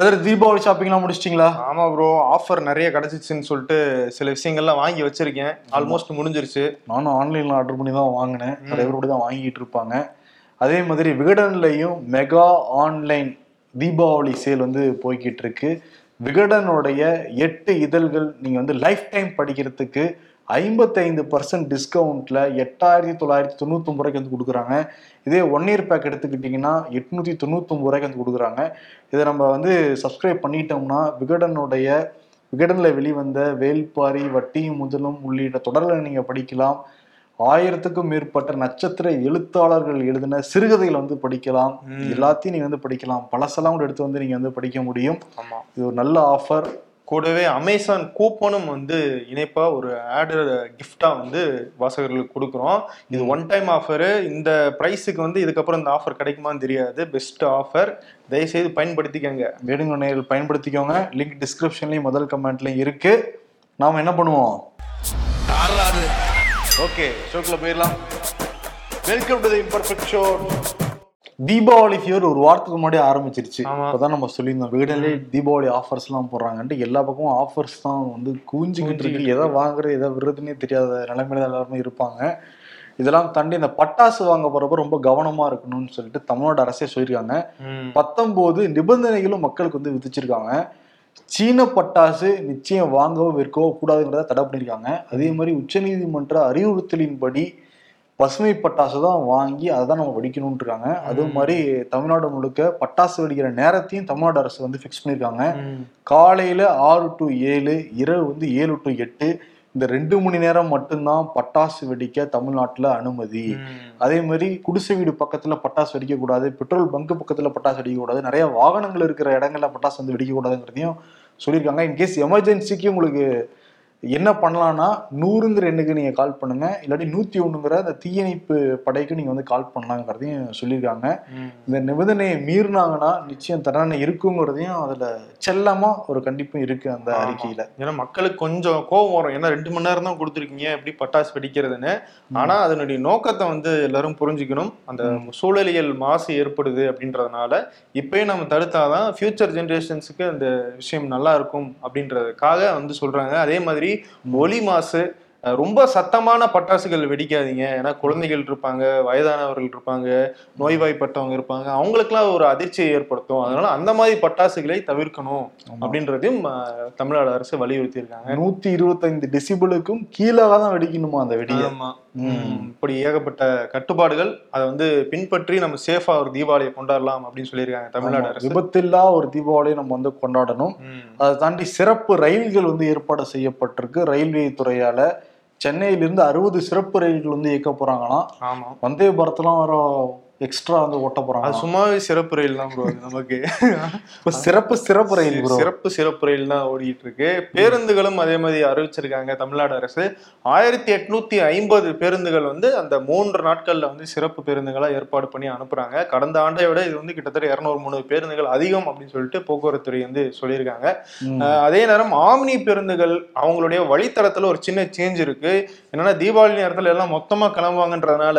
Brother Deepavali ஷாப்பிங்லாம் முடிச்சிட்டிங்களா? ஆமா bro offer நிறைய கிடைச்சிச்சுன்னு சொல்லிட்டு சில விஷயங்கள்லாம் வாங்கி வச்சிருக்கேன். ஆல்மோஸ்ட் முடிஞ்சிருச்சு. நானும் ஆன்லைன்ல ஆர்டர் பண்ணி தான் வாங்கினேன். நிறைய பேர் கூட தான் வாங்கிட்டு இருப்பாங்க. அதே மாதிரி விகடன்லையும் மெகா ஆன்லைன் தீபாவளி சேல் வந்து போய்கிட்டு இருக்கு. விகடனுடைய எட்டு இதழ்கள் நீங்க வந்து லைஃப் டைம் படிக்கிறதுக்கு ஐம்பத்தைந்து பர்சன்ட் டிஸ்கவுண்ட்ல எட்டாயிரத்தி தொள்ளாயிரத்தி தொண்ணூத்தொம்பது ரூபாய்க்கு வந்து கொடுக்குறாங்க. இதே ஒன் இயர் பேக் எடுத்துக்கிட்டிங்கன்னா எட்நூத்தி தொண்ணூத்தொம்பது ரூபாய்க்கு வந்து கொடுக்குறாங்க. இதை நம்ம வந்து சப்ஸ்கிரைப் பண்ணிட்டோம்னா விகடனுடைய விகடனில் வெளிவந்த வேல்பாரி வட்டியும் முதலும் உள்ளிட்ட தொடர்களை நீங்கள் படிக்கலாம். ஆயிரத்துக்கும் மேற்பட்ட நட்சத்திர எழுத்தாளர்கள் எழுதின சிறுகதைகளை வந்து படிக்கலாம். எல்லாத்தையும் நீங்க வந்து படிக்கலாம். பழசெல்லாம் கூட எடுத்து வந்து நீங்க வந்து படிக்க முடியும். ஆமா. இது ஒரு நல்ல ஆஃபர் கூடவே அமேசான் கூப்பனும் வந்து இணைப்பா ஒரு ஆடு கிஃப்டா வந்து வாசகர்களுக்கு கொடுக்குறோம். இது ஒன் டைம் ஆஃபரு இந்த ப்ரைஸுக்கு வந்து இதுக்கப்புறம் இந்த ஆஃபர் கிடைக்குமான்னு தெரியாது. பெஸ்ட் ஆஃபர் தயவுசெய்து பயன்படுத்திக்கங்க. நேரில் பயன்படுத்திக்கோங்க. லிங்க் டிஸ்கிரிப்ஷன்லயும் முதல் கமெண்ட்லயும் இருக்கு. நாம என்ன பண்ணுவோம்? ஓகே ஷோக்குள்ள போயிடலாம். Welcome to the imperfect show Deepavali fear ஒரு வாரத்துக்கு முன்னாடி ஆரம்பிச்சிருச்சு. அப்பதான் நம்ம சொல்லியிருந்தோம். வீடியோலே தீபாவளி ஆஃபர்ஸ் எல்லாம் போடுறாங்கன்ட்டு எல்லா பக்கமும் ஆஃபர்ஸ் தான் வந்து கூஞ்சிக்கிட்டு இருக்கு. எதை வாங்குறது எதை விடுறதுன்னே தெரியாத நிலைமையில எல்லாருமே இருப்பாங்க. இதெல்லாம் தாண்டி இந்த பட்டாசு வாங்க போறப்ப ரொம்ப கவனமா இருக்கணும்னு சொல்லிட்டு தமிழ்நாடு அரசே சொல்லியிருக்காங்க. பத்தொன்பது நிபந்தனைகளும் மக்களுக்கு வந்து விதிச்சிருக்காங்க. சீன பட்டாசு நிச்சயம் வாங்கவோ விற்கவோ கூடாதுங்கிறத தடை பண்ணியிருக்காங்க. அதே மாதிரி உச்சநீதிமன்ற அறிவுறுத்தலின்படி பசுமை பட்டாசு தான் வாங்கி அதை தான் நம்ம வெடிக்கணும்னு இருக்காங்க அதே மாதிரி தமிழ்நாடு முழுக்க பட்டாசு வெடிக்கிற நேரத்தையும் தமிழ்நாடு அரசு வந்து ஃபிக்ஸ் பண்ணியிருக்காங்க. காலையில ஆறு டு ஏழு இரவு வந்து ஏழு டு எட்டு இந்த ரெண்டு மணி நேரம் மட்டும்தான் பட்டாசு வெடிக்க தமிழ்நாட்டுல அனுமதி. அதே மாதிரி குடிசை வீடு பக்கத்துல பட்டாசு வெடிக்க கூடாது பெட்ரோல் பங்க் பக்கத்துல பட்டாசு வெடிக்க கூடாது நிறைய வாகனங்கள் இருக்கிற இடங்கள்ல பட்டாசு வந்து வெடிக்க கூடாதுங்கிறதையும் சொல்லியிருக்காங்க இன்கேஸ் எமர்ஜென்சிக்கு உங்களுக்கு என்ன பண்ணலாம்னா நூறுங்கிற எண்ணுக்கு நீங்க கால் பண்ணுங்க. இல்லாட்டி நூத்தி ஒண்ணுங்கிற அந்த தீயணைப்பு படைக்கு நீங்க வந்து கால் பண்ணலாங்கிறதையும் சொல்லியிருக்காங்க. இந்த நிபந்தனையை மீறினாங்கன்னா நிச்சயம் தண்டனை இருக்குங்கிறதையும் அதுல செல்லமா ஒரு கண்டிப்பும் இருக்கு அந்த. அறிக்கையில. ஏன்னா மக்களுக்கு கொஞ்சம் கோவம் வரும். ஏன்னா ரெண்டு மணி நேரம் தான் கொடுத்துருக்கீங்க எப்படி பட்டாசு வெடிக்கிறதுன்னு. ஆனா அதனுடைய நோக்கத்தை வந்து எல்லாரும் புரிஞ்சுக்கணும். அந்த சூழலியல் மாசு ஏற்படுது அப்படின்றதுனால இப்பயும் நம்ம தடுத்தாதான் ஃபியூச்சர் ஜென்ரேஷன்ஸுக்கு அந்த விஷயம் நல்லா இருக்கும் அப்படின்றதுக்காக வந்து சொல்றாங்க. அதே மாதிரி ஒலி மாசு அஹ், ரொம்ப சத்தமான பட்டாசுகள் வெடிக்காதீங்க. ஏன்னா குழந்தைகள் இருப்பாங்க வயதானவர்கள் இருப்பாங்க நோய்வாய்ப்பட்டவங்க இருப்பாங்க. அவங்களுக்குலாம் ஒரு அதிர்ச்சியை ஏற்படுத்தும். அதனால அந்த மாதிரி பட்டாசுகளை தவிர்க்கணும் அப்படின்றதையும் தமிழ்நாடு அரசு வலியுறுத்தி இருக்காங்க நூத்தி இருபத்தைந்து டெசிபிளுக்கும் கீழே தான் வெடிக்கணுமா அந்த வெடியை? ஆமா. ம், இப்படி ஏகப்பட்ட கட்டுப்பாடுகள் அதை வந்து பின்பற்றி நம்ம சேஃபா ஒரு தீபாவளியை கொண்டாடலாம் அப்படின்னு சொல்லியிருக்காங்க தமிழ்நாடு அரசு. விபத்தில்லா ஒரு தீபாவளியை நம்ம வந்து கொண்டாடணும். அதை தாண்டி சிறப்பு ரயில்கள் வந்து ஏற்பாடு செய்யப்பட்டிருக்கு. ரயில்வே துறையால சென்னையிலிருந்து அறுபது சிறப்பு ரயில்கள் வந்து இயக்க போறாங்களாம். வந்தே பாரத்லாம் வர எக்ஸ்ட்ரா வந்து ஓட்ட அது போறாங்க சும்மாவே சிறப்பு ரயில் தான் ப்ரோ நமக்கு. இப்ப சிறப்பு சிறப்பு ரயில். சிறப்பு சிறப்பு ரயில் தான் ஓடிட்டு இருக்கு பேருந்துகளும் அதே மாதிரி அறிவிச்சிருக்காங்க. தமிழ்நாடு அரசு ஆயிரத்தி எட்நூத்தி ஐம்பது பேருந்துகள் வந்து அந்த மூன்று நாட்கள்ல வந்து சிறப்பு பேருந்துகளா ஏற்பாடு பண்ணி அனுப்புறாங்க. கடந்த ஆண்டை விட இது வந்து கிட்டத்தட்ட இருநூறு மூணு பேருந்துகள் அதிகம் அப்படின்னு சொல்லிட்டு போக்குவரத்து துறை வந்து சொல்லியிருக்காங்க. அதே நேரம் ஆம்னி பேருந்துகள் அவங்களுடைய வழித்தடத்துல ஒரு சின்ன சேஞ்ச் இருக்கு. என்னன்னா தீபாவளி நேரத்துல எல்லாம் மொத்தமா கிளம்புவாங்கன்றதுனால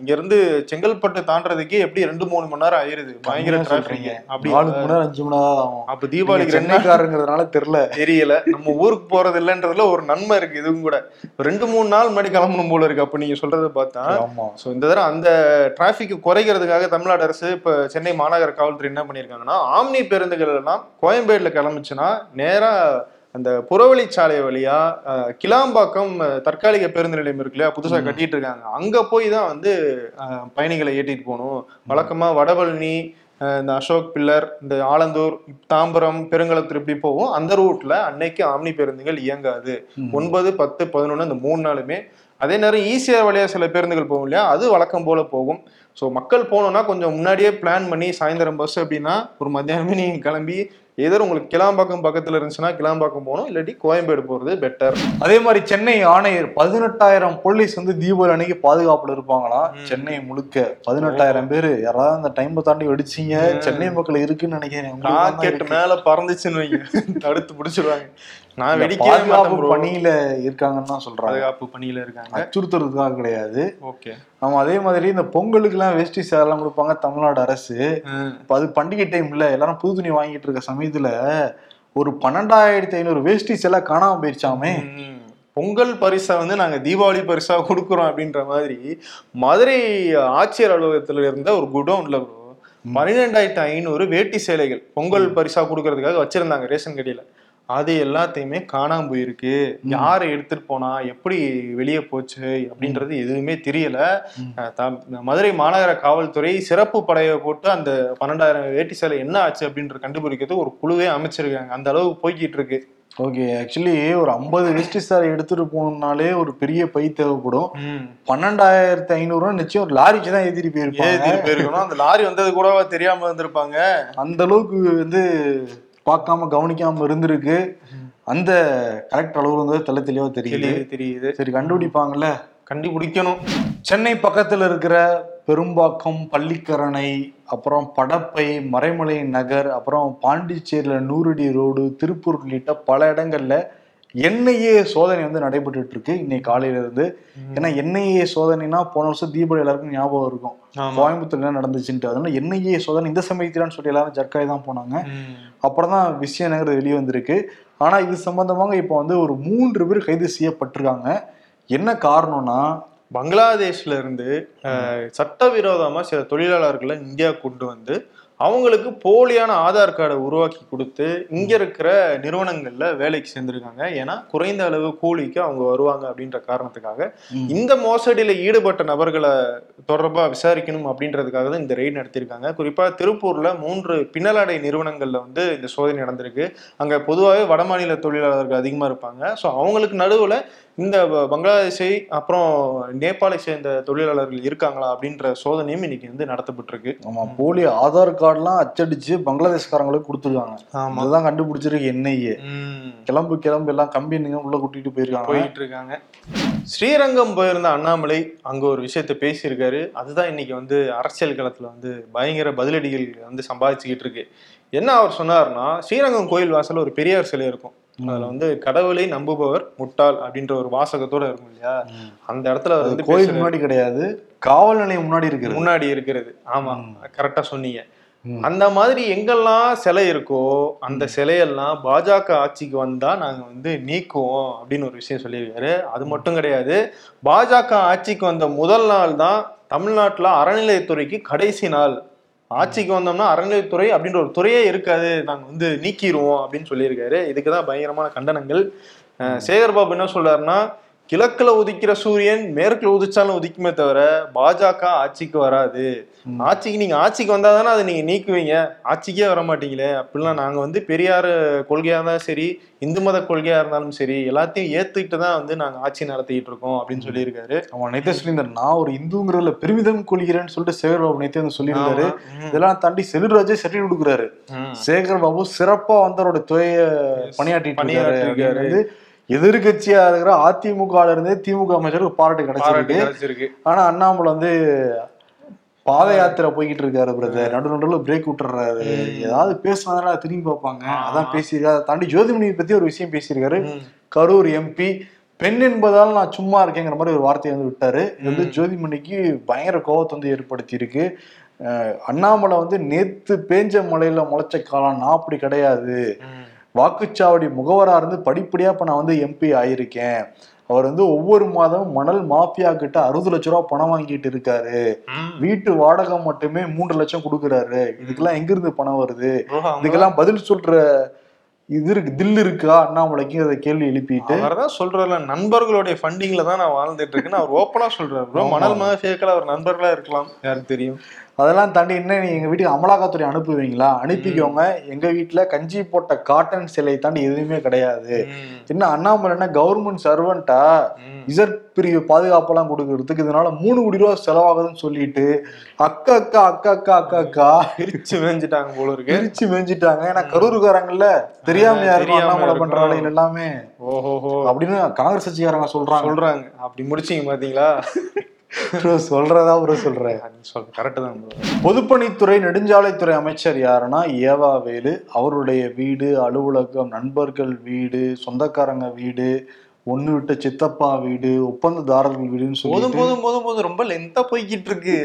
இங்க இருந்து செங்கல்பட்டு தாண்டறதுக்கே எப்படி ரெண்டு மூணு மணி நேரம் ஆயிருது? பயங்கர சொல்றீங்க. அப்படி நாலு மணி நேரம் அஞ்சு மணி நேரம் ஆகும். அப்ப தீபாவளிக்கு ரெண்டு நாள் சென்னைக்காரங்கிறதுனால தெரியல. தெரியல. நம்ம ஊருக்கு போறது இல்லைன்றதுல ஒரு நன்மை இருக்கு இதுவும் கூட. ரெண்டு மூணு நாள் முன்னாடி கிளம்பணும் போல இருக்கு அப்ப நீங்க சொல்றத பார்த்தா. ஸோ இந்த தடவை அந்த டிராஃபிக் குறைக்கிறதுக்காக தமிழ்நாடு அரசு இப்போ சென்னை மாநகர காவல்துறை என்ன பண்ணியிருக்காங்கன்னா ஆம்னி பேருந்துகள் எல்லாம் கோயம்பேடுல கிளம்புச்சுன்னா நேரா அந்த புறவழிச்சாலை வழியா கிளாம்பாக்கம் தற்காலிக பேருந்து நிலையம் இருக்கு இல்லையா? புதுசா கட்டிட்டு இருக்காங்க அங்க போய் தான் வந்து பயணிகளை ஏற்றிட்டு போகணும். வழக்கமா வடபழனி இந்த அசோக் பில்லர் இந்த ஆலந்தூர் தாம்பரம் பெருங்களத்தூர் இப்படி போகும். அந்த ரூட்ல அன்னைக்கு ஆம்னி பேருந்துகள் இயங்காது. ஒன்பது பத்து பதினொன்று இந்த மூணு நாளுமே. அதே நேரம் ஈஸியாக வழியா சில பேருந்துகள் போகும் இல்லையா? அது வழக்கம் போல போகும். ஸோ மக்கள் போகணும்னா கொஞ்சம் முன்னாடியே பிளான் பண்ணி சாயந்தரம் பஸ் அப்படின்னா ஒரு மத்தியானமே நீங்க கிளம்பி எதர் உங்களுக்கு கிளாம்பாக்கம் பக்கத்துல இருந்துச்சுன்னா கிளாம்பாக்கம் போகணும் இல்லாட்டி கோயம்பேடு போறது பெட்டர் அதே மாதிரி சென்னை ஆணையர் பதினெட்டாயிரம் போலீஸ் வந்து தீபாவளி அன்னைக்கு பாதுகாப்புல இருப்பாங்களாம். சென்னை முழுக்க பதினெட்டாயிரம் பேரு. யாராவது அந்த டைம் தாண்டி வெடிச்சீங்க. சென்னை மக்கள் இருக்குன்னு நினைக்கிறேன். ராக்கெட். மேல பறந்துச்சுன்னு வைங்க. தடுத்து பிடிச்சிருவாங்க. நான் bro. பணியில இருக்காங்கன்னு தான் சொல்றாங்க. பாதுகாப்பு பணியில இருக்காங்க. அச்சுறுத்துறதுக்காக கிடையாது. ஓகே. ஆமா அதே மாதிரி இந்த பொங்கலுக்கு எல்லாம் வேஷ்டி சேரெல்லாம் கொடுப்பாங்க தமிழ்நாடு அரசு. இப்ப அது பண்டிகை டைம்ல எல்லாரும் புது துணி வாங்கிட்டு இருக்க சமயத்துல ஒரு பன்னெண்டாயிரத்தி ஐநூறு வேஷ்டி சிலை காணாம போயிருச்சாமே. பொங்கல் பரிசா வந்து நாங்க தீபாவளி பரிசா கொடுக்குறோம் அப்படின்ற மாதிரி மதுரை ஆட்சியர் அலுவலகத்துல இருந்த ஒரு குடோன்ல பன்னிரெண்டாயிரத்தி ஐநூறு வேட்டி சேலைகள் பொங்கல் பரிசா கொடுக்கறதுக்காக வச்சிருந்தாங்க ரேஷன் கடையில. அது எல்லாத்தையுமே காணாம போயிருக்கு. யாரு எடுத்துட்டு போனா எப்படி வெளியே போச்சு அப்படின்றது எதுவுமே தெரியல. மதுரை மாநகர காவல்துறை சிறப்பு படையை போட்டு அந்த பன்னெண்டாயிரம் வேட்டி சேலை என்ன ஆச்சு அப்படின்ற கண்டுபிடிக்கிறது ஒரு குழுவே அமைச்சிருக்காங்க. அந்த அளவுக்கு போய்கிட்டு இருக்கு. ஓகே ஆக்சுவலி ஒரு ஐம்பது வேஷ்டி சாரி எடுத்துட்டு போகணும்னாலே ஒரு பெரிய பை தேவைப்படும். பன்னெண்டாயிரத்தி ஐநூறு நிச்சயம் ஒரு லாரிக்கு தான் ஏத்திட்டு போயிருப்பாங்க. ஏத்திட்டு போயிருக்கணும். அந்த லாரி வந்தது கூட தெரியாம இருந்திருப்பாங்க அந்த அளவுக்கு வந்து பார்க்காம கவனிக்காம இருந்திருக்கு. அந்த கரெக்ட் அளவு வந்து தெள்ள தெளிவா தெரியுது. தெரியுது தெரியுது. சரி கண்டுபிடிப்பாங்கல்ல? கண்டுபிடிக்கணும். சென்னை பக்கத்துல இருக்கிற பெரும்பாக்கம் பள்ளிக்கரணை அப்புறம் படப்பை மறைமலை நகர் அப்புறம் பாண்டிச்சேரியில நூறடி ரோடு திருப்பூர் உள்ளிட்ட பல இடங்கள்ல என்ஐஏ சோதனை வந்து நடைபெற்றுட்டு இருக்கு இன்னைக்கு காலையில இருந்து ஏன்னா என்ஐஏ சோதனைனா போன வருஷம் தீபாவளி எல்லாருக்கும் ஞாபகம் இருக்கும். ஆமா. கோயம்புத்தூர்ல என்ன நடந்துச்சுன்ட்டு. அதனால என்ஐஏ சோதனை இந்த சமயத்திலான்னு சொல்லி எல்லாரும் ஜர்க்காய் தான் போனாங்க. அப்புறம் தான் விஷயங்கிறது வெளியே வந்திருக்கு. ஆனா இது சம்பந்தமாக இப்போ வந்து ஒரு மூன்று பேர் கைது செய்யப்பட்டிருக்காங்க. என்ன காரணம்னா பங்களாதேஷ்ல இருந்து சட்டவிரோதமா சில தொழிலாளர்களை இந்தியா கொண்டு வந்து அவங்களுக்கு போலியான ஆதார் கார்டை உருவாக்கி கொடுத்து இங்க இருக்கிற நிறுவனங்கள்ல வேலைக்கு சேர்ந்திருக்காங்க. ஏன்னா குறைந்த அளவு கூலிக்கு அவங்க வருவாங்க அப்படின்ற காரணத்துக்காக. இந்த மோசடியில ஈடுபட்ட நபர்களை தொடர்பா விசாரிக்கணும் அப்படின்றதுக்காக தான் இந்த ரெய்ட் நடத்தியிருக்காங்க. குறிப்பா திருப்பூர்ல மூன்று பின்னலாடை நிறுவனங்கள்ல வந்து இந்த சோதனை நடந்திருக்கு. அங்க பொதுவாகவே வடமாநில தொழிலாளர்கள் அதிகமா இருப்பாங்க. ஸோ அவங்களுக்கு நடுவுல இந்த பங்களாதேஷை அப்புறம் நேபாளை சேர்ந்த தொழிலாளர்கள் இருக்காங்களா அப்படின்ற சோதனையும் இன்னைக்கு வந்து நடத்தப்பட்டிருக்கு. ஆமா போலி ஆதார் கார்டுலாம் அச்சடிச்சு பங்களாதேஷ்காரங்களுக்கு கொடுத்துருக்காங்க. அதுதான் கண்டுபிடிச்சிருக்கு என்ஐஏ. கிளம்பு கிளம்பு எல்லாம் கம்பெனிங்க உள்ள கூட்டிட்டு போயிருக்காங்க. போயிட்டு இருக்காங்க ஸ்ரீரங்கம் போயிருந்த அண்ணாமலை அங்க ஒரு விஷயத்த பேசியிருக்காரு. அதுதான் இன்னைக்கு வந்து அரசியல் களத்துல வந்து பயங்கர பதிலடிகள் வந்து சம்பாதிச்சுக்கிட்டு இருக்கு. என்ன அவர் சொன்னார்னா ஸ்ரீரங்கம் கோயில் வாசல்ல ஒரு பெரியார் சிலை இருக்கும். அதுல வந்து கடவுளை நம்புபவர் முட்டாள் அப்படின்ற ஒரு வாசகத்தோட இருக்கும் இல்லையா? அந்த இடத்துல வந்து கோயில். முன்னாடி கிடையாது. காவல் நிலையம் முன்னாடி இருக்கிறது. முன்னாடி இருக்கிறது. ஆமா கரெக்டா சொன்னீங்க. அந்த மாதிரி எங்கெல்லாம் சிலை இருக்கோ அந்த சிலையெல்லாம் பாஜக ஆட்சிக்கு வந்தா நாங்க வந்து நீக்குவோம் அப்படின்னு ஒரு விஷயம் சொல்லியிருக்காரு. அது மட்டும் கிடையாது. பாஜக ஆட்சிக்கு வந்த முதல் நாள் தான் தமிழ்நாட்டுல அறநிலையத்துறைக்கு கடைசி நாள். ஆட்சிக்கு வந்தோம்னா அறநிலையத்துறை அப்படின்ற ஒரு துறையே இருக்காது. நாங்க வந்து நீக்கிடுவோம் அப்படின்னு சொல்லியிருக்காரு. இதுக்கு தான் பயங்கரமான கண்டனங்கள். சேகர்பாபு சேகர் பாபு என்ன சொல்றாருன்னா கிழக்குல உதிக்கிற சூரியன் மேற்குல உதிச்சாலும் உதிக்குமே தவிர பாஜக ஆட்சிக்கு வராது. ஆட்சிக்கு நீங்க ஆட்சிக்கு வந்தா தானே அதை நீங்க நீக்குவீங்க. ஆட்சிக்கே வர மாட்டீங்களே. அப்படிலாம் நாங்க வந்து பெரியார் கொள்கையா இருந்தாலும் சரி இந்து மத கொள்கையா இருந்தாலும் சரி எல்லாத்தையும் ஏத்துக்கிட்டு தான் வந்து நாங்க ஆட்சி நடத்திட்டு இருக்கோம் அப்படின்னு சொல்லியிருக்காரு. அவன் நேத்தே சொல்லியிருந்தாரு நான் ஒரு இந்துங்கிறதுல பெருமிதம் கொள்கிறேன்னு சொல்லிட்டு சேகர் பாபு நேத்தே வந்து சொல்லியிருந்தாரு. இதெல்லாம் தாண்டி செல்வராஜே சர்டிஃபிகேட் கொடுக்குறாரு. சேகர் பாபு சிறப்பா வந்து அவரோட துறைய இருக்காரு. பணியாற்றிருக்காரு. எதிர்கட்சியா இருக்கிற அதிமுக இருந்தே திமுக அமைச்சருக்கு பாராட்டு கிடைச்சிருக்கு. ஆனா அண்ணாமலை வந்து பாத யாத்திரை போய்கிட்டு இருக்காரு பிரதர் நடு நடுவில் பிரேக் விட்டுறாரு. ஏதாவது பேசினதால திரும்பி பார்ப்பாங்க. அதான் பேசியிருக்காரு. அதை தாண்டி ஜோதிமணியை பத்தி ஒரு விஷயம் பேசியிருக்காரு. கரூர் எம்பி பெண் என்பதால் நான் சும்மா இருக்கேங்கிற மாதிரி ஒரு வார்த்தையை வந்து விட்டாரு. இது வந்து ஜோதிமணிக்கு பயங்கர கோவத்தை வந்து ஏற்படுத்தி இருக்கு அண்ணாமலை வந்து நேத்து பேஞ்ச மலையில முளைச்ச காலம் நான் அப்படி கிடையாது. வாக்குச்சாவடி முகவரா இருந்து படிப்படியா இப்ப நான் வந்து எம்பி ஆயிருக்கேன். அவர் வந்து ஒவ்வொரு மாதமும் மணல் மாஃபியா கிட்ட அறுபது லட்ச ரூபா பணம் வாங்கிட்டு இருக்காரு. வீட்டு வாடகை மட்டுமே மூன்று லட்சம் கொடுக்குறாரு. இதுக்கெல்லாம் எங்க இருந்து பணம் வருது? இதுக்கெல்லாம் பதில் சொல்ற இது இருக்கு தில் இருக்கா? அண்ணாமலைக்கு அதை கேள்வி எழுப்பிட்டு. அவர்தான் சொல்றாருல நண்பர்களுடைய ஃபண்டிங்ல தான் நான் வாழ்ந்துட்டு இருக்கேன்னு அவர் ஓப்பனா சொல்றாரு. மணல் மாஃபியாக்கள் அவர் நண்பர்களா இருக்கலாம். யாருக்கு தெரியும்? அதெல்லாம் தாண்டி என்ன நீங்க எங்க வீட்டுக்கு அமலாக்கத்துறை அனுப்புவீங்களா? அனுப்பிக்கோங்க. எங்க வீட்டுல கஞ்சி போட்ட காட்டன் சிலை தாண்டி எதுவுமே கிடையாது. என்ன அண்ணாமலை என்ன கவர்மெண்ட் சர்வெண்டா ம். இசட் பிரிவு பாதுகாப்பெல்லாம் கொடுக்கறதுக்கு இதனால மூணு கோடி ரூபா செலவாகுதுன்னு சொல்லிட்டு அக்கா அக்கா அக்கா அக்கா அக்கா அக்கா பிரிச்சு மேஞ்சிட்டாங்க போல இருக்கு. பிரிச்சு மேய்ஞ்சிட்டாங்க ஏன்னா கரூருக்காரங்கல்ல தெரியாம யாரும் அண்ணாமலை பண்ற இருக்கும். வேலைகள் எல்லாமே. ஓஹோஹோ. அப்படின்னு காங்கிரஸ் கட்சிக்காரங்க சொல்றாங்க. சொல்றாங்க. அப்படி முடிச்சீங்க பாத்தீங்களா? Bro, சொல்றதா ப்ரோ சொல்றேன் சொல் கரெக்ட் தான். பொதுப்பணித்துறை நெடுஞ்சாலைத்துறை அமைச்சர் யாருன்னா ஏவா வேலு. அவருடைய வீடு அலுவலகம் நண்பர்கள் வீடு சொந்தக்காரங்க வீடு ஒண்ணு விட்ட சித்தப்பா வீடு ஒப்பந்ததாரர்கள் வீடுன்னு போதும் சொல்லிட்டு போதும் போதும் போதும் ரொம்ப லென்த்தா போய்கிட்டு இருக்கு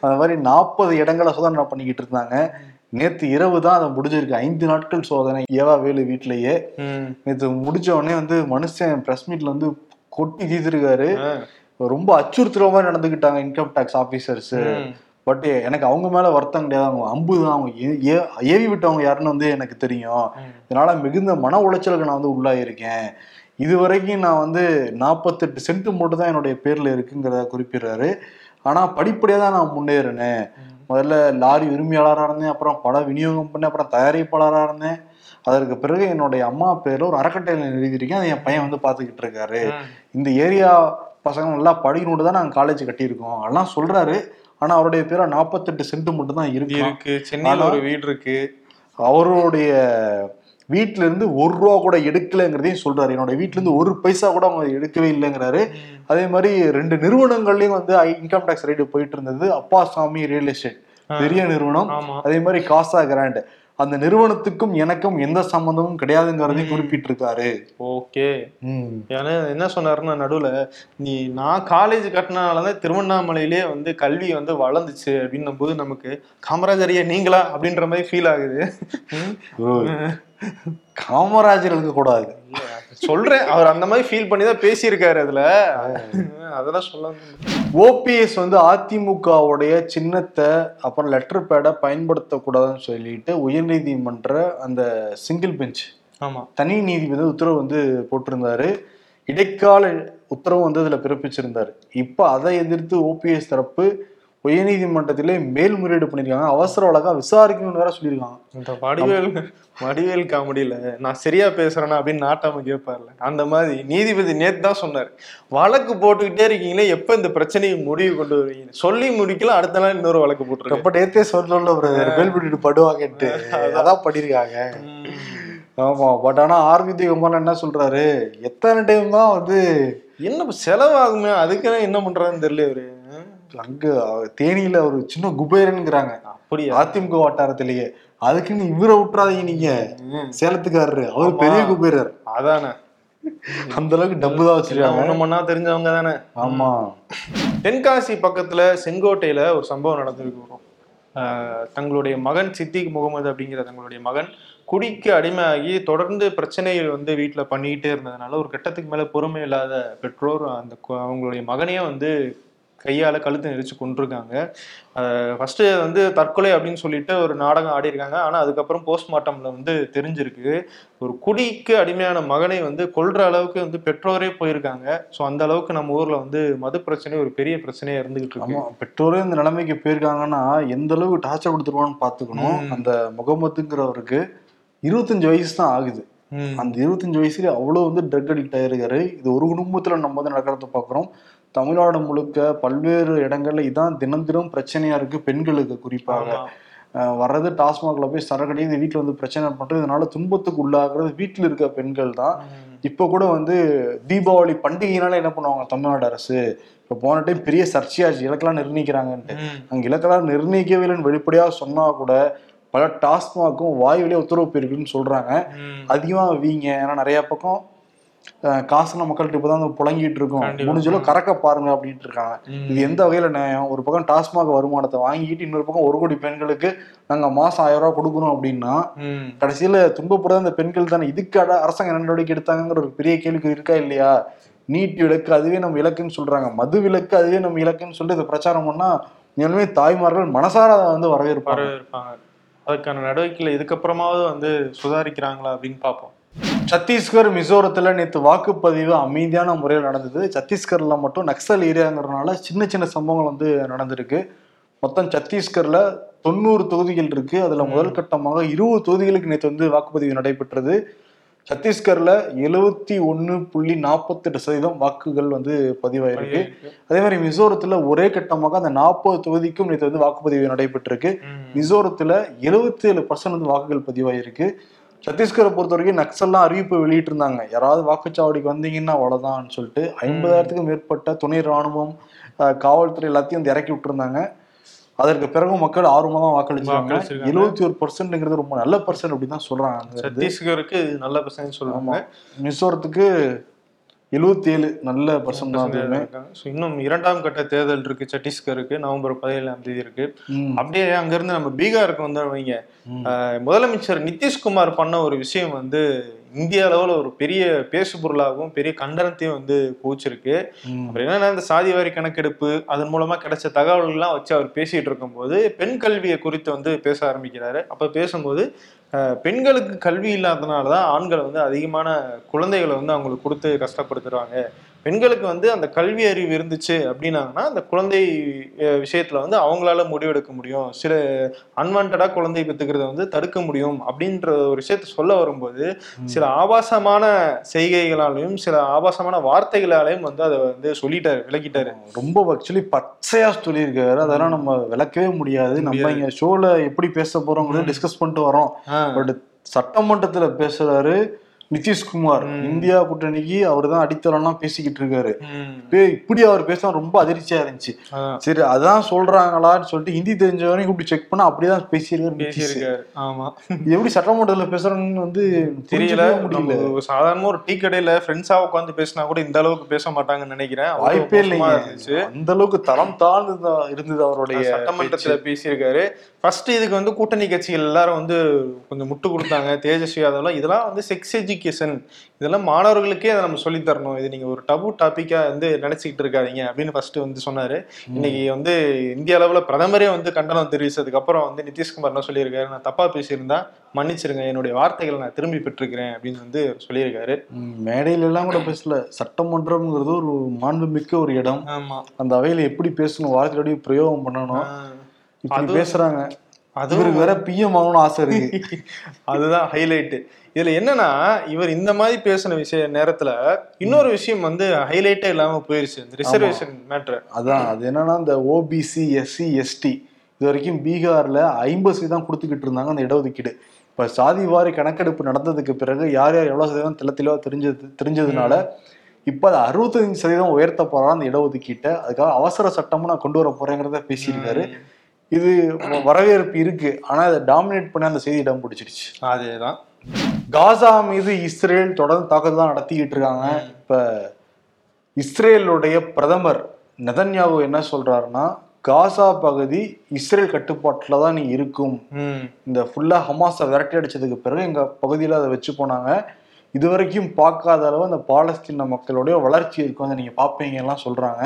அந்த மாதிரி நாற்பது இடங்களை சோதனை பண்ணிக்கிட்டு இருந்தாங்க. நேத்து இரவு தான் அதை முடிஞ்சிருக்கு. ஐந்து நாட்கள் சோதனை. ஏவா வேலு வீட்லயே. ம். நேத்து முடிச்ச உடனே வந்து மனுஷன் பிரஸ் மீட்ல வந்து கொட்டி தீர்த்திருக்காரு. ரொம்ப அச்சுறுத்துற மாதிரி நடந்துக்கிட்டாங்க இன்கம் டேக்ஸ் ஆபீசர்ஸ் ம். பட் எனக்கு அவங்க மேல வருத்தம் கிடையாது. அவங்க அம்பு தான் அவங்க ஏவி விட்டவங்க யாருன்னு வந்து எனக்கு தெரியும். இதனால மிகுந்த மன உளைச்சலுக்கு நான் வந்து உள்ளாயிருக்கேன். இது வரைக்கும் நான் வந்து நாற்பத்தெட்டு சென்ட் மட்டும் தான் என்னுடைய பேர்ல இருக்குங்கிறத குறிப்பிடுறாரு. ஆனா படிப்படியா தான் நான் முன்னேறினேன். முதல்ல லாரி உரிமையாளராக இருந்தேன். அப்புறம் பட விநியோகம் பண்ணேன். அப்புறம் தயாரிப்பாளராக இருந்தேன். அதற்கு பிறகு என்னுடைய அம்மா பேர்ல ஒரு அறக்கட்டையில எழுதியிருக்கேன் அதை என் பையன் வந்து பார்த்துக்கிட்டு இருக்காரு. இந்த ஏரியா பசங்க நல்லா படிக்கணும்னு தான் நாங்கள் காலேஜ் கட்டியிருக்கோம். அதெல்லாம் சொல்றாரு. ஆனா அவருடைய பேர நாற்பத்தெட்டு சென்ட் மட்டும் தான் இருக்கு. இருக்கு. சென்னையில ஒரு வீடு இருக்கு. அவருடைய வீட்ல இருந்து ஒரு ரூபா கூட எடுக்கலைங்கிறதையும் சொல்றாரு. என்னோட வீட்ல இருந்து ஒரு பைசா கூட அவங்க எடுக்கவே இல்லைங்கிறாரு. அதே மாதிரி ரெண்டு நிறுவனங்கள்லயும் வந்து இன்கம் டேக்ஸ் ரைடு போயிட்டு இருந்தது. அப்பாசாமி ரியல் எஸ்டேட் பெரிய நிறுவனம். அதே மாதிரி காசா கிராண்ட் அந்த நிறுவனத்துக்கும் எனக்கும் எந்த சம்பந்தமும் கிடையாதுங்கிறதையும். குறிப்பிட்டிருக்காரு. ஓகே. ஏன்னா என்ன சொன்னாருன்னா நடுவுல நீ நான் காலேஜ் கட்டினாலதான் திருவண்ணாமலையிலே வந்து கல்வி வந்து வளர்ந்துச்சு அப்படின்னும் போது நமக்கு காமராஜரியா நீங்களா? அப்படின்ற மாதிரி ஃபீல் ஆகுது. காமராஜர் இருக்க கூடாது சொல்றேன். அவர் அந்த மாதிரி ஃபீல் பண்ணி தான் பேசியிருக்காரு அதுல. அதெல்லாம் சொல்ல ஓபிஎஸ் வந்து அதிமுகவுடைய சின்னத்தை அப்புறம் லெட்டர் பேடை பயன்படுத்தக்கூடாதுன்னு சொல்லிட்டு உயர்நீதிமன்ற அந்த சிங்கிள் பெஞ்ச் ஆமா. தனி நீதிபதி உத்தரவு வந்து போட்டிருந்தாரு. இடைக்கால உத்தரவு வந்து அதுல பிறப்பிச்சிருந்தாரு. இப்ப அதை எதிர்த்து ஓபிஎஸ் தரப்பு உயர்நீதிமன்றத்திலே மேல்முறையீடு பண்ணிருக்காங்க அவசர வழக்கா விசாரிக்கணும்னு வேற சொல்லியிருக்காங்க. இந்த வடிவேல் வடிவேல் காமெடியில நான் சரியா பேசுறேனா? அப்படின்னு நாட்டாம கேட்பார்ல. அந்த மாதிரி நீதிபதி நேத்து தான் சொன்னார். வழக்கு போட்டுக்கிட்டே இருக்கீங்களே எப்ப இந்த பிரச்சனையை முடிவு கொண்டு வருவீங்க சொல்லி முடிக்கல அடுத்த நாள் இன்னொரு வழக்கு போட்டுருக்கேன் ரொம்ப நேத்தே சொல்லல மேல் பண்ணிட்டு படுவாங்கன்ட்டு. அதான். பண்ணிருக்காங்க ஆமா பட் ஆனா ஆர்விதி குமார் என்ன சொல்றாரு? எத்தனை டைம் தான் வந்து என்ன செலவாகுமே அதுக்கு என்ன பண்றாருன்னு தெரியல இவரு அங்க தேனியில ஒரு சின்ன குபேரன்ங்கிறாங்க. அப்படியா? அதிமுக வட்டாரத்திலேயே. அதுக்குன்னு இவரை விட்டுறாதீங்க நீங்க. சேலத்துக்காரரு. அவர். பெரிய குபேரர். அதானே. அந்த அளவுக்கு டப்பு தான் வச்சிருக்காங்க. ஒண்ணு மண்ணா தெரிஞ்சவங்க தானே. ஆமா. தென்காசி பக்கத்துல செங்கோட்டையில ஒரு சம்பவம் நடந்திருக்கு தங்களுடைய மகன் சித்திக் முகமது அப்படிங்கிற தங்களுடைய மகன் குடிக்கு அடிமையாகி தொடர்ந்து பிரச்சனைகள் வந்து வீட்டுல பண்ணிக்கிட்டே இருந்ததுனால ஒரு கட்டத்துக்கு மேல பொறுமை இல்லாத பெற்றோர் அந்த அவங்களுடைய மகனையே வந்து கையால கழுத்து நெரிச்சு கொண்டிருக்காங்க ஃபர்ஸ்ட் வந்து தற்கொலை அப்படின்னு சொல்லிட்டு ஒரு நாடகம் ஆடி இருக்காங்க ஆனா அதுக்கப்புறம் போஸ்ட்மார்ட்டம்ல வந்து தெரிஞ்சிருக்கு. ஒரு குடிக்கு அடிமையான மகனை வந்து கொல்ற அளவுக்கு வந்து பெற்றோரே போயிருக்காங்க. ஸோ அந்த அளவுக்கு நம்ம ஊர்ல வந்து மது பிரச்சனை ஒரு பெரிய பிரச்சனையா இருந்துகிட்டு இருக்கு. ஆமா பெற்றோரே இந்த நிலைமைக்கு போயிருக்காங்கன்னா எந்த அளவுக்கு டார்ச்சர் கொடுத்துருவான்னு பாத்துக்கணும் ம். அந்த முகமதுங்கிறவருக்கு இருபத்தஞ்சு வயசு தான் ஆகுது. அந்த இருபத்தஞ்சு வயசுல அவ்வளவு வந்து ட்ரக் அடிக்ட் ஆயிருக்காரு. இது ஒரு குடும்பத்துல நம்ம வந்து நடக்கிறத பாக்குறோம் தமிழ்நாடு முழுக்க பல்வேறு இடங்கள்ல இதான் தினம் தினம் பிரச்சனையா இருக்கு பெண்களுக்கு குறிப்பாக. வர்றது டாஸ்மாக்ல போய் சரக்கடி இந்த வீட்டுல வந்து பிரச்சனை பண்றது இதனால துன்பத்துக்கு உள்ளாகிறது வீட்டுல இருக்க பெண்கள் தான். இப்ப கூட வந்து தீபாவளி பண்டிகைனால என்ன பண்ணுவாங்க தமிழ்நாடு அரசு? இப்ப போன டைம் பெரிய சர்ச்சையாச்சு இலக்கெல்லாம் நிர்ணயிக்கிறாங்கன்ட்டு. அங்க இலக்கெல்லாம் நிர்ணயிக்கவே இல்லைன்னு வெளிப்படையா சொன்னா கூட பல டாஸ்மாக்கும் வாய் வழியா உத்தரவு போயிருக்குன்னு சொல்றாங்க. ம். அதிகமா வீங்க. ஏன்னா நிறைய பக்கம் காசுல மக்கள்கிட்ட இப்பதான் புழங்கிட்டு இருக்கோம். முடிஞ்சளவு கறக்க பாருங்க அப்படின்ட்டு இருக்காங்க. இது எந்த வகையில நியாயம்? ஒரு பக்கம் டாஸ்மாக் வருமானத்தை வாங்கிட்டு இன்னொரு பக்கம் ஒரு கோடி பெண்களுக்கு நாங்க மாசம் ஆயிரம் ரூபாய் கொடுக்கணும் அப்படின்னா. கடைசியில துன்பப்படுறது அந்த பெண்கள் தானே. இதுக்கு அரசாங்கம் என்ன நடவடிக்கை எடுத்தாங்கிற ஒரு பெரிய கேள்வி இருக்கா இல்லையா? நீட் விலக்கு அதுவே நம்ம இலக்குன்னு சொல்றாங்க. மது விலக்கு அதுவே நம்ம இலக்குன்னு சொல்லிட்டு இதை பிரச்சாரம் பண்ணா உண்மையுமே தாய்மார்கள் மனசார வந்து வரவேற்பாங்க. வரவேற்பாங்க. அதுக்கான நடவடிக்கைகள் இதுக்கப்புறமாவது வந்து சுதாரிக்கிறாங்களா அப்படின்னு பார்ப்போம். சத்தீஸ்கர் மிசோரத்துல நேற்று வாக்குப்பதிவு அமைதியான முறையில் நடந்தது. சத்தீஸ்கர்ல மட்டும் நக்சல் ஏரியாங்கிறதுனால சின்ன சின்ன சம்பவங்கள் வந்து நடந்திருக்கு. மொத்தம் சத்தீஸ்கர்ல தொண்ணூறு தொகுதிகள் இருக்கு. அதுல முதல் கட்டமாக இருபது தொகுதிகளுக்கு நேற்று வந்து வாக்குப்பதிவு நடைபெற்றது. சத்தீஸ்கர்ல எழுவத்தி ஒன்னு புள்ளி நாற்பத்தெட்டு சதவீதம் வாக்குகள் வந்து பதிவாயிருக்கு. அதே மாதிரி மிசோரத்துல ஒரே கட்டமாக அந்த நாற்பது தொகுதிக்கும் நேற்று வந்து வாக்குப்பதிவு நடைபெற்றிருக்கு. மிசோரத்துல எழுபத்தி ஏழு பர்சன்ட் வந்து வாக்குகள் பதிவாயிருக்கு. சத்தீஸ்கரை பொறுத்த வரைக்கும் நக்சல்லாம் அறிவிப்பு வெளியிட்டு இருந்தாங்க யாராவது வாக்குச்சாவடிக்கு வந்தீங்கன்னா அவ்வளவுதான்னு சொல்லிட்டு ஐம்பதாயிரத்துக்கும் மேற்பட்ட துணை ராணுவம் காவல்துறை எல்லாத்தையும் வந்து இறக்கி விட்டுருந்தாங்க. அதற்கு பிறகு மக்கள் ஆர்வமா தான் வாக்களிச்சாங்க. எழுபத்தி ஒரு பர்சன்ட்ங்கிறது ரொம்ப நல்ல பர்சன்ட் அப்படின்னு தான் சொல்றாங்க. சத்தீஸ்கருக்கு நல்ல பிரச்சனை சொல்லுவாங்க மிசோரத்துக்கு எழுபத்தி ஏழு நல்ல பர்சன்ட் தான். So, இன்னும் இரண்டாம் கட்ட தேர்தல் இருக்கு சத்தீஸ்கருக்கு நவம்பர் பதினேழாம் தேதி இருக்கு. அப்படியே அங்கிருந்து நம்ம பீகாருக்கு வந்து வைங்க ம். அஹ், முதலமைச்சர் நிதிஷ்குமார் பண்ண ஒரு விஷயம் வந்து இந்திய அளவுல ஒரு பெரிய பேசு பொருளாகவும் பெரிய கண்டனத்தையும் வந்து போச்சிருக்கு. அப்புறம் என்னன்னா இந்த சாதிவாரி கணக்கெடுப்பு அதன் மூலமா கிடைச்ச தகவல்கள்லாம் வச்சு அவர் பேசிட்டு இருக்கும்போது பெண் கல்வியை குறித்து வந்து பேச ஆரம்பிக்கிறாரு அப்ப பேசும்போது பெண்களுக்கு கல்வி இல்லாதனால தான் ஆண்கள் வந்து அதிகமான குழந்தைகளை வந்து அவங்களுக்கு கொடுத்து கஷ்டப்படுத்துறாங்க. பெண்களுக்கு வந்து அந்த கல்வி அறிவு இருந்துச்சு அப்படின்னாங்கன்னா அந்த குழந்தை விஷயத்துல வந்து அவங்களால முடிவெடுக்க முடியும். சில அன்வான்டா குழந்தை பெற்றுக்கிறத வந்து தடுக்க முடியும் அப்படின்ற ஒரு விஷயத்த சொல்ல வரும்போது சில ஆபாசமான செய்கைகளாலையும் சில ஆபாசமான வார்த்தைகளாலையும் வந்து அதை வந்து சொல்லிட்டாரு விளக்கிட்டாரு. ரொம்ப ஆக்சுவலி பச்சையா சொல்லியிருக்காரு. அதெல்லாம் நம்ம விளக்கவே முடியாது. நம்ம இங்க ஷோல எப்படி பேச போறோங்கிறத டிஸ்கஸ் பண்ணிட்டு வரோம் பட் சட்டமன்றத்துல பேசுறாரு. நிதிஷ்குமார் இந்தியா கூட்டணிக்கு அவர் தான் அடித்தளம்லாம் பேசிக்கிட்டு இருக்காரு. இப்படி அவர் பேச ரொம்ப அதிர்ச்சியா இருந்துச்சு. சரி அதான் சொல்றாங்களான்னு சொல்லிட்டு ஹிந்தி தெரிஞ்சவரையும் இப்படி செக் பண்ணா அப்படிதான் பேசியிருக்காரு. பேசியிருக்காரு. ஆமா. எப்படி சட்டமன்றத்துல பேசுறாங்கன்னு வந்து தெரியல. முடியல. ஒரு சாதாரண ஒரு டீ கடையில ஃப்ரெண்ட்ஸா உட்காந்து பேசினா கூட இந்த அளவுக்கு பேச மாட்டாங்கன்னு நினைக்கிறேன். வாய்ப்பே இல்லைங்க. இருந்துச்சு. அந்த அளவுக்கு தரம் தாழ்ந்து இருந்தது அவருடைய சட்டமன்றத்துல பேசியிருக்காரு. ஃபர்ஸ்ட் இதுக்கு வந்து கூட்டணி கட்சிகள் எல்லாரும் வந்து கொஞ்சம் முட்டு கொடுத்தாங்க. தேஜஸ்வி யாதவ்லாம் இதெல்லாம் வந்து செக்ஸ் எஜுகேஷன் இதெல்லாம் மாணவர்களுக்கே அதை நம்ம சொல்லித் தரணும் இது நீங்க ஒரு டபு டாபிக்கா வந்து நினைச்சுக்கிட்டு இருக்காதீங்க அப்படின்னு ஃபர்ஸ்ட் வந்து சொன்னாரு. இன்னைக்கு வந்து இந்திய அளவுல பிரதமரே வந்து கண்டனம் தெரிவிச்சதுக்கு அப்புறம் வந்து நிதிஷ்குமார் என்ன சொல்லியிருக்காரு? நான் தப்பா பேசியிருந்தா மன்னிச்சிருங்க. என்னுடைய வார்த்தைகளை நான் திரும்பி பெற்றிருக்கிறேன் அப்படின்னு வந்து சொல்லியிருக்காரு. ம், மேடையில எல்லாம் கூட பேசல. சட்டமன்றம்ங்கிறது ஒரு மாண்புமிக்க ஒரு இடம். ஆமா. அந்த அவையில எப்படி பேசணும் வார்த்தையோடய பிரயோகம் பண்ணணும்? இப்படி அதுவும் இவருக்கு வேற பிஎம் ஆகணும்னு ஆசை இருக்கு. அதுதான் ஹைலைட் இதுல என்னன்னா இவர் இந்த மாதிரி பேசின விஷய நேரத்துல இன்னொரு விஷயம் வந்து ஹைலைட்டே இல்லாம போயிருச்சு. இந்த ரிசர்வேஷன் மேட்ரு அதான் அது என்னன்னா இந்த ஓபிசி எஸ்சி எஸ்டி இது வரைக்கும் பீகார்ல ஐம்பது சதவீதம் கொடுத்துக்கிட்டு இருந்தாங்க அந்த இடஒதுக்கீடு. இப்ப சாதி வாரி கணக்கெடுப்பு நடந்ததுக்கு பிறகு யார் யார் எவ்வளவு சதவீதம் தெள்ள தெளிவா தெரிஞ்சது தெரிஞ்சதுனால இப்ப அது அறுபத்தஞ்சு சதவீதம் உயர்த்த போறான் அந்த இடஒதுக்கீட்டை. அதுக்காக அவசர சட்டமும் நான் கொண்டு வர போறேங்கிறத பேசியிருக்காரு. இது வரவேற்பு இருக்கு. ஆனா இதை டாமினேட் பண்ணி அந்த செய்தி இடம் பிடிச்சிருச்சு. அதேதான். காசா மீது இஸ்ரேல் தொடர்ந்து தாக்குதல் நடத்திக்கிட்டு இருக்காங்க. இப்ப இஸ்ரேலுடைய பிரதமர் நெதன்யாகு என்ன சொல்றாருன்னா காசா பகுதி இஸ்ரேல் கட்டுப்பாட்டில் தான் நீ இருக்கும். இந்த ஃபுல்லா ஹமாஸை விரட்டி அடிச்சதுக்கு பிறகு எங்க பகுதியில் அதை வச்சு போனாங்க. இது வரைக்கும் பார்க்காத அளவு அந்த பாலஸ்தீன மக்களுடைய வளர்ச்சி இருக்கும் அதை நீங்க பார்ப்பீங்க எல்லாம் சொல்றாங்க.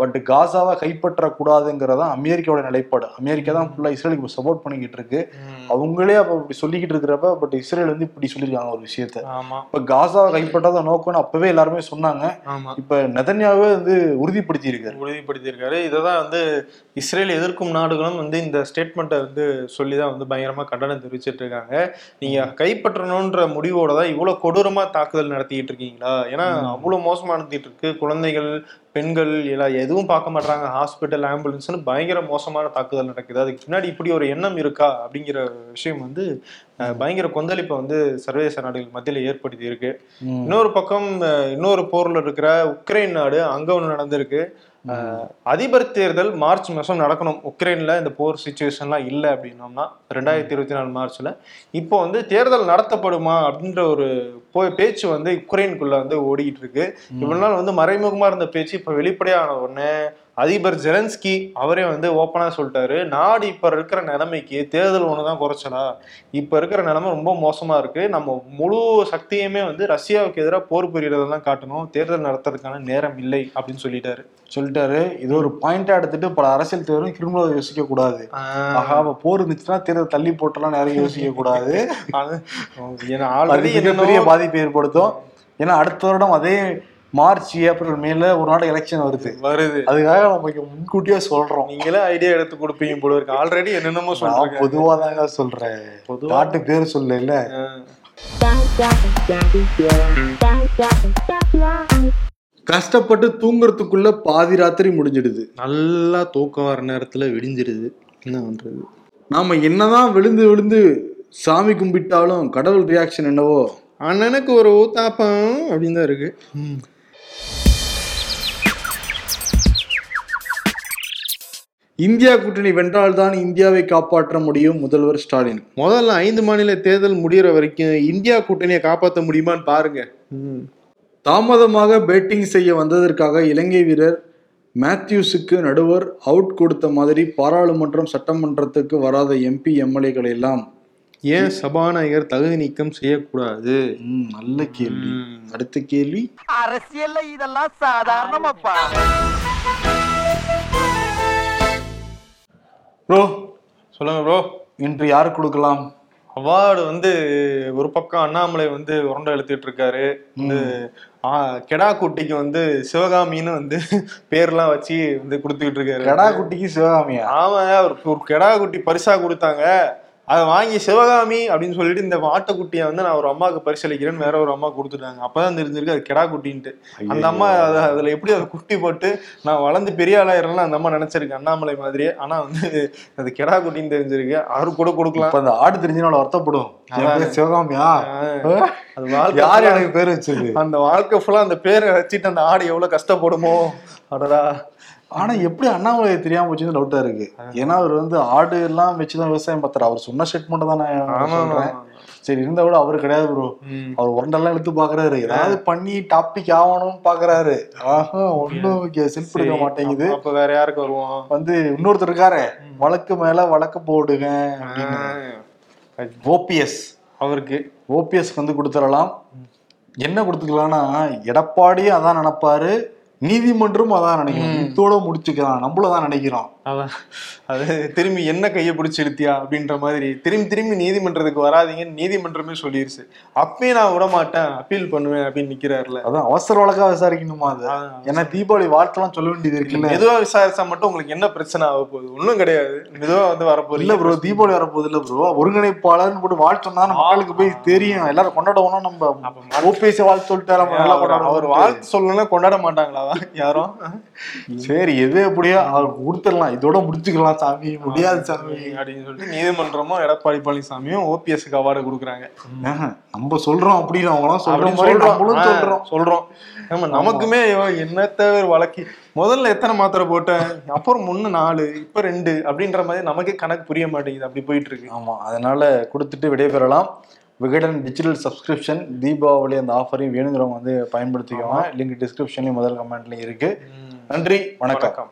பட் காசாவை கைப்பற்ற கூடாதுங்கிறதா அமெரிக்காவோட நிலைப்பாடு. அமெரிக்கா தான் ஃபுல்லா இஸ்ரேலுக்கு சப்போர்ட் பண்ணிக்கிட்டு இருக்கு. அவங்களே அப்ப இப்படி சொல்லிக்கிட்டு இருக்கிறப்ப பட் இஸ்ரேல் வந்து இப்படி சொல்லியிருக்காங்க ஒரு விஷயத்த. இப்ப காசாவை கைப்பற்றாத நோக்கம்னு அப்பவே எல்லாருமே சொன்னாங்க. இப்ப நெதன்யாவே வந்து உறுதிப்படுத்தி இருக்காரு உறுதிப்படுத்தியிருக்காரு. இதை தான் வந்து இஸ்ரேல் எதிர்க்கும் நாடுகளும் வந்து இந்த ஸ்டேட்மெண்ட்டை வந்து சொல்லி தான் வந்து பயங்கரமா கண்டனம் தெரிவிச்சிட்டு இருக்காங்க. நீங்க கைப்பற்றணுன்ற முடிவோட தான் இவ்வளவு கொடூரமா தாக்குதல் நடத்திட்டு இருக்கீங்களா? ஏன்னா அவ்வளவு மோசமா நடத்திட்டு இருக்கு. குழந்தைகள் பெண்கள் எல்லாம் எதுவும் பார்க்க மாட்டாங்க ஹாஸ்பிட்டல் ஆம்புலன்ஸ்னு பயங்கர மோசமான தாக்குதல் நடக்குது. அதுக்கு பின்னாடி இப்படி ஒரு எண்ணம் இருக்கா? அப்படிங்கிற விஷயம் வந்து பயங்கர கொந்தளிப்பை வந்து சர்வதேச நாடுகள் மத்தியில ஏற்படுத்தி இருக்கு. இன்னொரு பக்கம் இன்னொரு போர்ல இருக்கிற உக்ரைன் நாடு அங்க ஒண்ணு நடந்திருக்கு. அதிபர் தேர்தல் மார்ச் மாசம் நடக்கணும். உக்ரைன்ல இந்த போர் சுச்சுவேஷன்லாம் இல்லை அப்படின்னோம்னா ரெண்டாயிரத்தி இருபத்தி நாலு மார்ச்ல. இப்போ வந்து தேர்தல் நடத்தப்படுமா அப்படின்ற ஒரு பேச்சு வந்து உக்ரைனுக்குள்ள வந்து ஓடிக்கிட்டு இருக்கு. இவ்வளவு நாள் வந்து மறைமுகமா இருந்த பேச்சு இப்ப வெளிப்படையான உடனே அதிபர் ஜெலன்ஸ்கி அவரே வந்து ஓப்பனா சொல்லிட்டாரு. நாடு இப்ப இருக்கிற நிலைமைக்கு தேர்தல் ஒண்ணுதான் குறைச்சலா? இப்ப இருக்கிற நிலைமை ரொம்ப மோசமா இருக்கு. நம்ம முழு சக்தியுமே வந்து ரஷ்யாவுக்கு எதிராக போர் புரியறதெல்லாம் காட்டணும். தேர்தல் நடத்துறதுக்கான நேரம் இல்லை அப்படின்னு சொல்லிட்டாரு. சொல்லிட்டாரு. இது ஒரு பாயிண்டா எடுத்துட்டு பல அரசியல் தேர்தலும் கிரிமினல் யோசிக்க கூடாது. அப்ப போர் இருந்துச்சுன்னா தேர்தல் தள்ளி போட்டெல்லாம் நிறைய யோசிக்க கூடாது. மிகப்பெரிய பாதிப்பை ஏற்படுத்தும். ஏன்னா அடுத்த வருடம் அதே மார்ச் ஏப்ரல் மேல ஒரு நாள் எலெக்ஷன் வருது. வருது. அதுக்காக நம்ம முன்கூட்டியே சொல்றோம். நீங்களே ஐடியா எடுத்து கொடுப்பீங்க போல இருக்கு. ஆல்ரெடி என்னென்னமோ சொல்றாங்க பொதுவா தாங்க சொல்றேன். நாட்டு பேர் சொல்ல இல்ல கஷ்டப்பட்டு தூங்குறதுக்குள்ள பாதி ராத்திரி முடிஞ்சிடுது. நல்லா தூக்கம் வர நேரத்துல விடிஞ்சிருது என்ன பண்றது? நாம என்னதான் விழுந்து விழுந்து சாமி கும்பிட்டாலும் கடவுள் ரியாக்ஷன் என்னவோ? அண்ணனுக்கு ஒரு ஊத்தாப்பம் அப்படின்னு தான் இருக்கு. இந்தியா கூட்டணி வென்றால்தான் இந்தியாவை காப்பாற்ற முடியும் முதல்வர் ஸ்டாலின். முதல்ல ஐந்து மாநில தேர்தல் முடியற வரைக்கும் இந்தியா கூட்டணியை காப்பாற்ற முடியுமான்னு பாருங்க. தாமதமாக பேட்டிங் செய்ய வந்ததற்காக இலங்கை வீரர் மேத்யூஸுக்கு நடுவர் அவுட் கொடுத்த மாதிரி பாராளுமன்றம் சட்டமன்றத்துக்கு வராத எம்பி எம்எல்ஏக்கள் எல்லாம் ஏன் சபாநாயகர் தகுதி நீக்கம் செய்யக்கூடாது? ம், நல்ல கேள்வி. அடுத்த கேள்வி? அரசியல்ல இதெல்லாம் சாதாரணமாப்பா. ப்ரோ சொல்லுங்க ப்ரோ இன்று யாருக்கு கொடுக்கலாம்? அவார்டு வந்து ஒரு பக்கம் அண்ணாமலை வந்து உருண்டை எழுத்துட்டு இருக்காரு. வந்து கெடா குட்டிக்கு வந்து சிவகாமின்னு வந்து பேர்லாம் வச்சு வந்து கொடுத்துக்கிட்டு இருக்காரு. கடா குட்டிக்கு சிவகாமியா? ஆமா ஒரு கெடா குட்டி பரிசா கொடுத்தாங்க. அதை வாங்கி சிவகாமி அப்படின்னு சொல்லிட்டு இந்த ஆட்டுக்குட்டியை வந்து நான் ஒரு அம்மாவுக்கு பரிசளிக்கிறேன்னு வேற ஒரு அம்மா கொடுத்துட்டாங்க. அப்பதான் தெரிஞ்சிருக்கு அது கெடா குட்டின்ட்டு. அந்த அம்மா அத- அதுல எப்படி அதை குட்டி போட்டு நான் வளர்ந்து பெரிய ஆளாயிரலாம் அந்த அம்மா நினைச்சிருக்கு. அண்ணாமலை மாதிரியே. ஆனா வந்து அது கெடா குட்டின்னு தெரிஞ்சிருக்கு. அவரு கூட கொடுக்கலாம். அந்த ஆடு தெரிஞ்சுனால வருத்தப்படும். சிவகாமியா? அது வாழ்க்கை யார் எனக்கு பேர் வச்சது? அந்த வாழ்க்கை ஃபுல்லா அந்த பேரை வச்சுட்டு அந்த ஆடு எவ்வளவு கஷ்டப்படுமோ. அடடா. ஆனா எப்படி அண்ணாமலை தெரியாம போச்சுன்னு டவுட்டா இருக்கு. ஏன்னா அவர் வந்து ஆடு எல்லாம் வச்சுதான் விவசாயம் பார்த்தாரு. அவர் சொன்ன ஸ்டேட்மெண்ட் தான் நான் சொல்றேன். சரி இருந்தா கூட அவர் கிடையாது ப்ரோ. அவர் உரண்டெல்லாம் எடுத்து பாக்குறாரு. ஏதாவது பண்ணி டாபிக் ஆகணும்னு பாக்குறாரு. ஆஹா ஒண்ணும் செல்ஃப் எடுக்க மாட்டேங்குது. அப்ப வேற யாருக்கு வருவோம்? வந்து இன்னொருத்தர் இருக்காரு. வழக்கு மேல வழக்கு போடுங்க ஓபிஎஸ். அவருக்கு. ஓபிஎஸ்க்கு வந்து கொடுத்துடலாம். என்ன கொடுத்துக்கலாம்னா எடப்பாடியும் அதான் நினைப்பாரு. நீதிமன்றம் அதான் நினைக்கிறோம் இதோட முடிச்சுக்கலாம். நம்மளும் தான் நினைக்கிறோம். அதான் அது திரும்பி என்ன கையை பிடிச்சி இழுத்தியா அப்படின்ற மாதிரி திரும்பி திரும்பி நீதிமன்றத்துக்கு வராதீங்கன்னு நீதிமன்றமே சொல்லிருச்சு. அப்பயும் நான் விட மாட்டேன் அப்பீல் பண்ணுவேன் அப்படின்னு நிக்கிறாருல. அதான் அவசர வழக்கா விசாரிக்கணுமா அது? ஏன்னா தீபாவளி வாழ்த்தெல்லாம் சொல்ல வேண்டியது இருக்குல்ல. மெதுவா விசாரிச்சா மட்டும் உங்களுக்கு என்ன பிரச்சனை ஆக போகுது? ஒண்ணும் கிடையாது. மெதுவா வந்து இல்ல வரப்போறீங்க ப்ரோ தீபாவளி வரப்போகுது இல்ல ப்ரோ ஒருங்கிணைப்பாளர்னு போட்டு வாழ்த்து சொன்னா நம்ம மக்களுக்கு போய் தெரியும். எல்லாரும் கொண்டாடுவோம்னா நம்ம ஓபிஎஸ் வாழ்த்து சொல்லிட்டு நம்ம நல்லா அவர் அவர் கொண்டாடுவோம் வாழ்த்து சொல்லணும்னா கொண்டாட மாட்டாங்களா? யாரும்? சரி எது எப்படியோ அவருக்கு கொடுத்துடலாம். இதோட முடிச்சுக்கலாம் சாமி. முடியாது சாமி. அப்படின்னு சொல்லிட்டு நீதிமன்றமும் எடப்பாடி பழனிசாமியும் ஓபிஎஸ்க்கு அவார்டு கொடுக்குறாங்க. நம்ம சொல்றோம் அப்படின்னு அவங்க எல்லாம் சொல்ற அப்படின்னு மாதிரி சொல்றோம் நம்மளும் சொல்றோம். சொல்றோம். ஆமா. நமக்குமே என்னத்த வழக்கு? முதல்ல எத்தனை மாத்திரை போட்டேன்? அப்புறம் முன்ன நாலு இப்ப ரெண்டு அப்படின்ற மாதிரி நமக்கே கணக்கு புரிய மாட்டேங்குது. அப்படி போயிட்டு இருக்கு ஆமா அதனால கொடுத்துட்டு விடைபெறலாம். விகடன் டிஜிட்டல் சப்ஸ்கிரிப்ஷன் தீபாவளி அந்த ஆஃபரையும் வேணுங்கிறவங்க வந்து பயன்படுத்திக்கோங்க. லிங்க் டிஸ்கிரிப்ஷன்லயும் முதல் கமெண்ட்லயும் இருக்கு. நன்றி வணக்கம்.